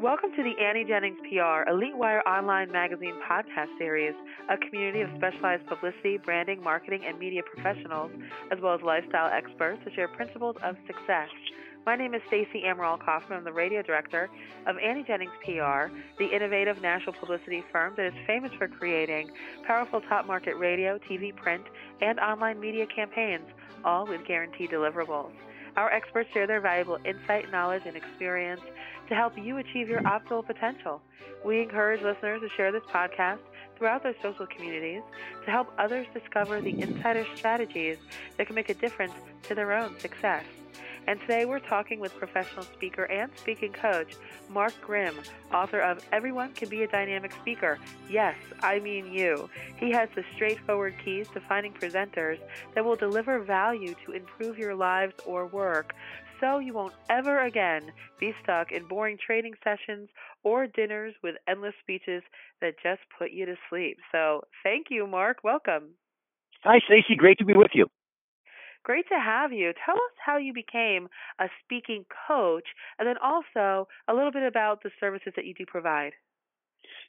Welcome to the Annie Jennings PR Elite Wire Online Magazine podcast series, a community of specialized publicity, branding, marketing, and media professionals, as well as lifestyle experts to share principles of success. My name is Stacey Amaral Kaufman. I'm the radio director of Annie Jennings PR, the innovative national publicity firm that is famous for creating powerful top market radio, TV, print, and online media campaigns, all with guaranteed deliverables. Our experts share their valuable insight, knowledge, and experience to help you achieve your optimal potential. We encourage listeners to share this podcast throughout their social communities to help others discover the insider strategies that can make a difference to their own success. And today we're talking with professional speaker and speaking coach Mark Grimm, author of Everyone Can Be a Dynamic Speaker. Yes, I mean you. He has the straightforward keys to finding presenters that will deliver value to improve your lives or work so you won't ever again be stuck in boring training sessions or dinners with endless speeches that just put you to sleep. So, thank you, Mark. Welcome. Hi, Stacey. Great to be with you. Great to have you. Tell us how you became a speaking coach, and then also a little bit about the services that you do provide.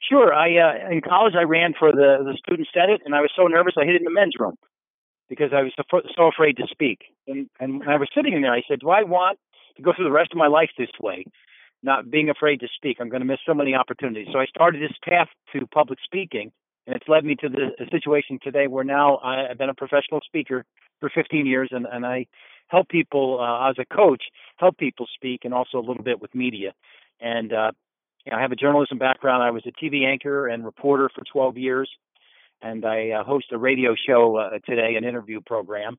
Sure. I uh, in college I ran for the the student senate, and I was so nervous I hid in the men's room because I was so, so afraid to speak. And and when I was sitting in there, I said, "Do I want to go through the rest of my life this way, not being afraid to speak? I'm going to miss so many opportunities." So I started this path to public speaking, and it's led me to the situation today where now I've been a professional speaker for 15 years, and, and I help people uh, as a coach help people speak, and also a little bit with media. And uh, you know, I have a journalism background. I was a TV anchor and reporter for 12 years, and I uh, host a radio show uh, today, an interview program.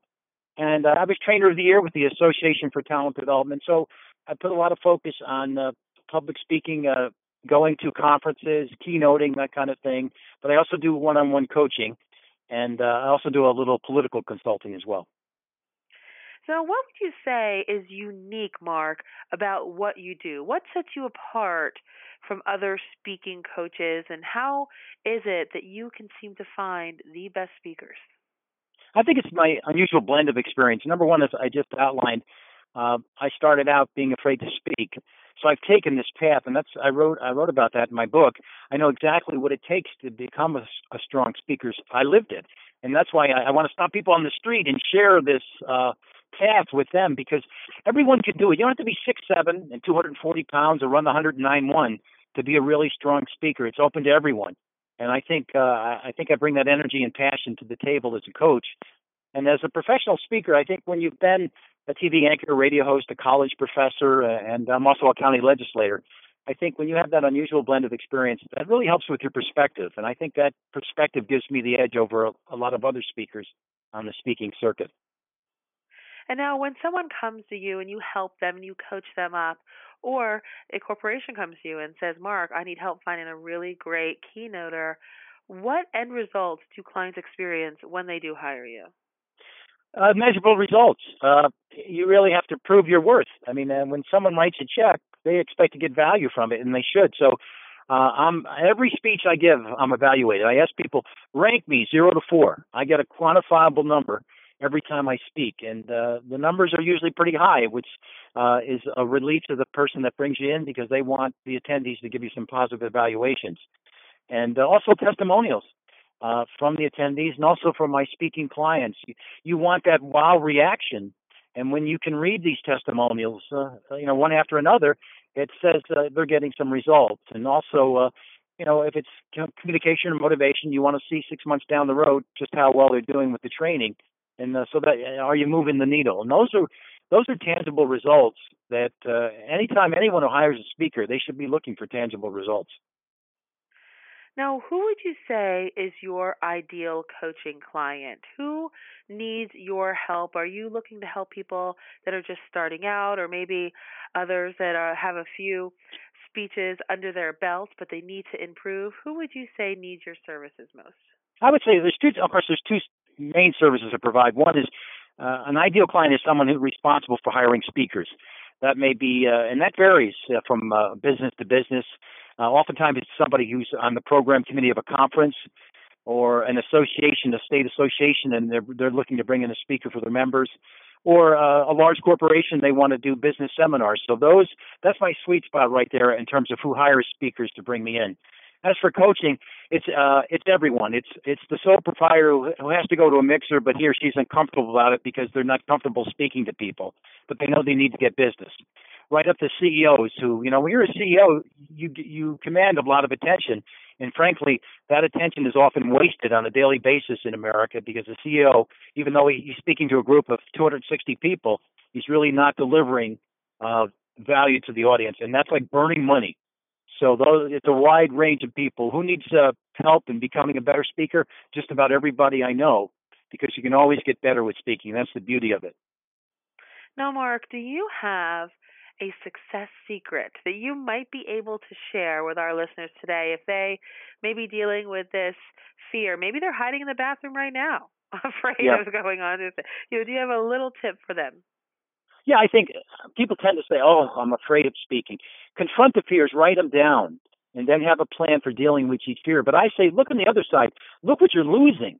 And uh, I was trainer of the year with the Association for Talent Development. So I put a lot of focus on uh, public speaking, uh, going to conferences, keynoting, that kind of thing. But I also do one-on-one coaching and uh, I also do a little political consulting as well. So, what would you say is unique, Mark, about what you do? What sets you apart from other speaking coaches, and how is it that you can seem to find the best speakers? I think it's my unusual blend of experience. Number one, as I just outlined, uh, I started out being afraid to speak. So I've taken this path, and that's I wrote I wrote about that in my book. I know exactly what it takes to become a, a strong speaker. I lived it, and that's why I, I want to stop people on the street and share this uh, path with them because everyone can do it. You don't have to be six seven and 240 pounds or run the 109 one to be a really strong speaker. It's open to everyone, and I think uh, I think I bring that energy and passion to the table as a coach. And as a professional speaker, I think when you've been a TV anchor, radio host, a college professor, uh, and I'm also a county legislator. I think when you have that unusual blend of experience, that really helps with your perspective. And I think that perspective gives me the edge over a, a lot of other speakers on the speaking circuit. And now, when someone comes to you and you help them and you coach them up, or a corporation comes to you and says, Mark, I need help finding a really great keynoter, what end results do clients experience when they do hire you? Uh, measurable results. Uh, you really have to prove your worth. I mean, uh, when someone writes a check, they expect to get value from it, and they should. So, uh, I'm every speech I give, I'm evaluated. I ask people rank me zero to four. I get a quantifiable number every time I speak, and uh, the numbers are usually pretty high, which uh, is a relief to the person that brings you in because they want the attendees to give you some positive evaluations, and uh, also testimonials uh, from the attendees and also from my speaking clients. You, you, want that wow reaction. And when you can read these testimonials, uh, you know, one after another, it says uh, they're getting some results. And also, uh, you know, if it's communication or motivation, you want to see six months down the road just how well they're doing with the training. And uh, so that uh, are you moving the needle? And those are those are tangible results that anytime anyone who hires a speaker, they should be looking for tangible results. Now, who would you say is your ideal coaching client? Who needs your help? Are you looking to help people that are just starting out, or maybe others that are, have a few speeches under their belt, but they need to improve? Who would you say needs your services most? I would say there's two. Of course, there's two main services I provide. One is uh, an ideal client is someone who's responsible for hiring speakers. That may be, uh, and that varies uh, from uh, business to business. Uh, oftentimes, it's somebody who's on the program committee of a conference or an association, a state association, and they're they're looking to bring in a speaker for their members. or uh, a large corporation they want to do business seminars. So those that's my sweet spot right there in terms of who hires speakers to bring me in. As for coaching, it's uh, it's everyone. It's it's the sole proprietor who has to go to a mixer, but he or she's uncomfortable about it because they're not comfortable speaking to people, but they know they need to get business. Right up to CEOs who, you know, when you're a CEO, you you command a lot of attention, and frankly, that attention is often wasted on a daily basis in America because the CEO, even though he's speaking to a group of 260 people, he's really not delivering uh, value to the audience, and that's like burning money. So those, it's a wide range of people. Who needs uh, help in becoming a better speaker? Just about everybody I know, because you can always get better with speaking. That's the beauty of it. Now, Mark, do you have a success secret that you might be able to share with our listeners today if they may be dealing with this fear? Maybe they're hiding in the bathroom right now, afraid yeah. of going on. You know, do you have a little tip for them? Yeah, I think uh, people tend to say, "Oh, I'm afraid of speaking." Confront the fears, write them down, and then have a plan for dealing with each fear. But I say, look on the other side. Look what you're losing.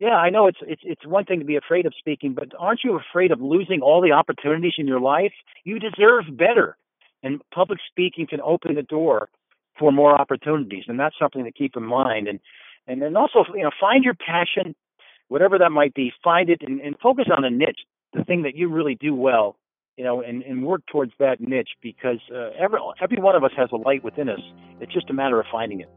Yeah, I know it's it's it's one thing to be afraid of speaking, but aren't you afraid of losing all the opportunities in your life? You deserve better, and public speaking can open the door for more opportunities, and that's something to keep in mind. And and then also, you know, find your passion, whatever that might be. Find it and, and focus on a niche the thing that you really do well, you know, and, and work towards that niche because uh, every every one of us has a light within us. It's just a matter of finding it.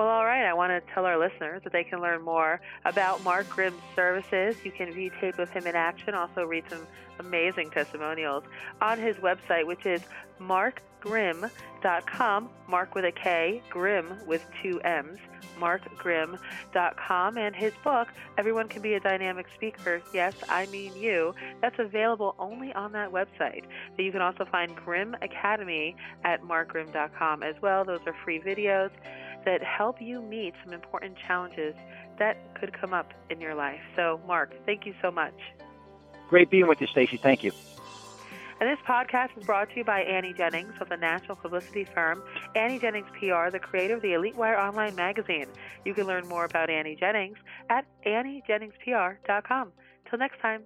Well, all right. I want to tell our listeners that they can learn more about Mark Grimm's services. You can view tape of him in action, also read some amazing testimonials on his website, which is markgrimm.com. Mark with a K, Grimm with two M's. markgrimm.com. And his book, Everyone Can Be a Dynamic Speaker. Yes, I mean you. That's available only on that website. But you can also find Grimm Academy at markgrimm.com as well. Those are free videos that help you meet some important challenges that could come up in your life. So, Mark, thank you so much. Great being with you, Stacey. Thank you. And this podcast is brought to you by Annie Jennings of the national publicity firm Annie Jennings PR, the creator of the Elite Wire online magazine. You can learn more about Annie Jennings at AnnieJenningsPR.com. Till next time.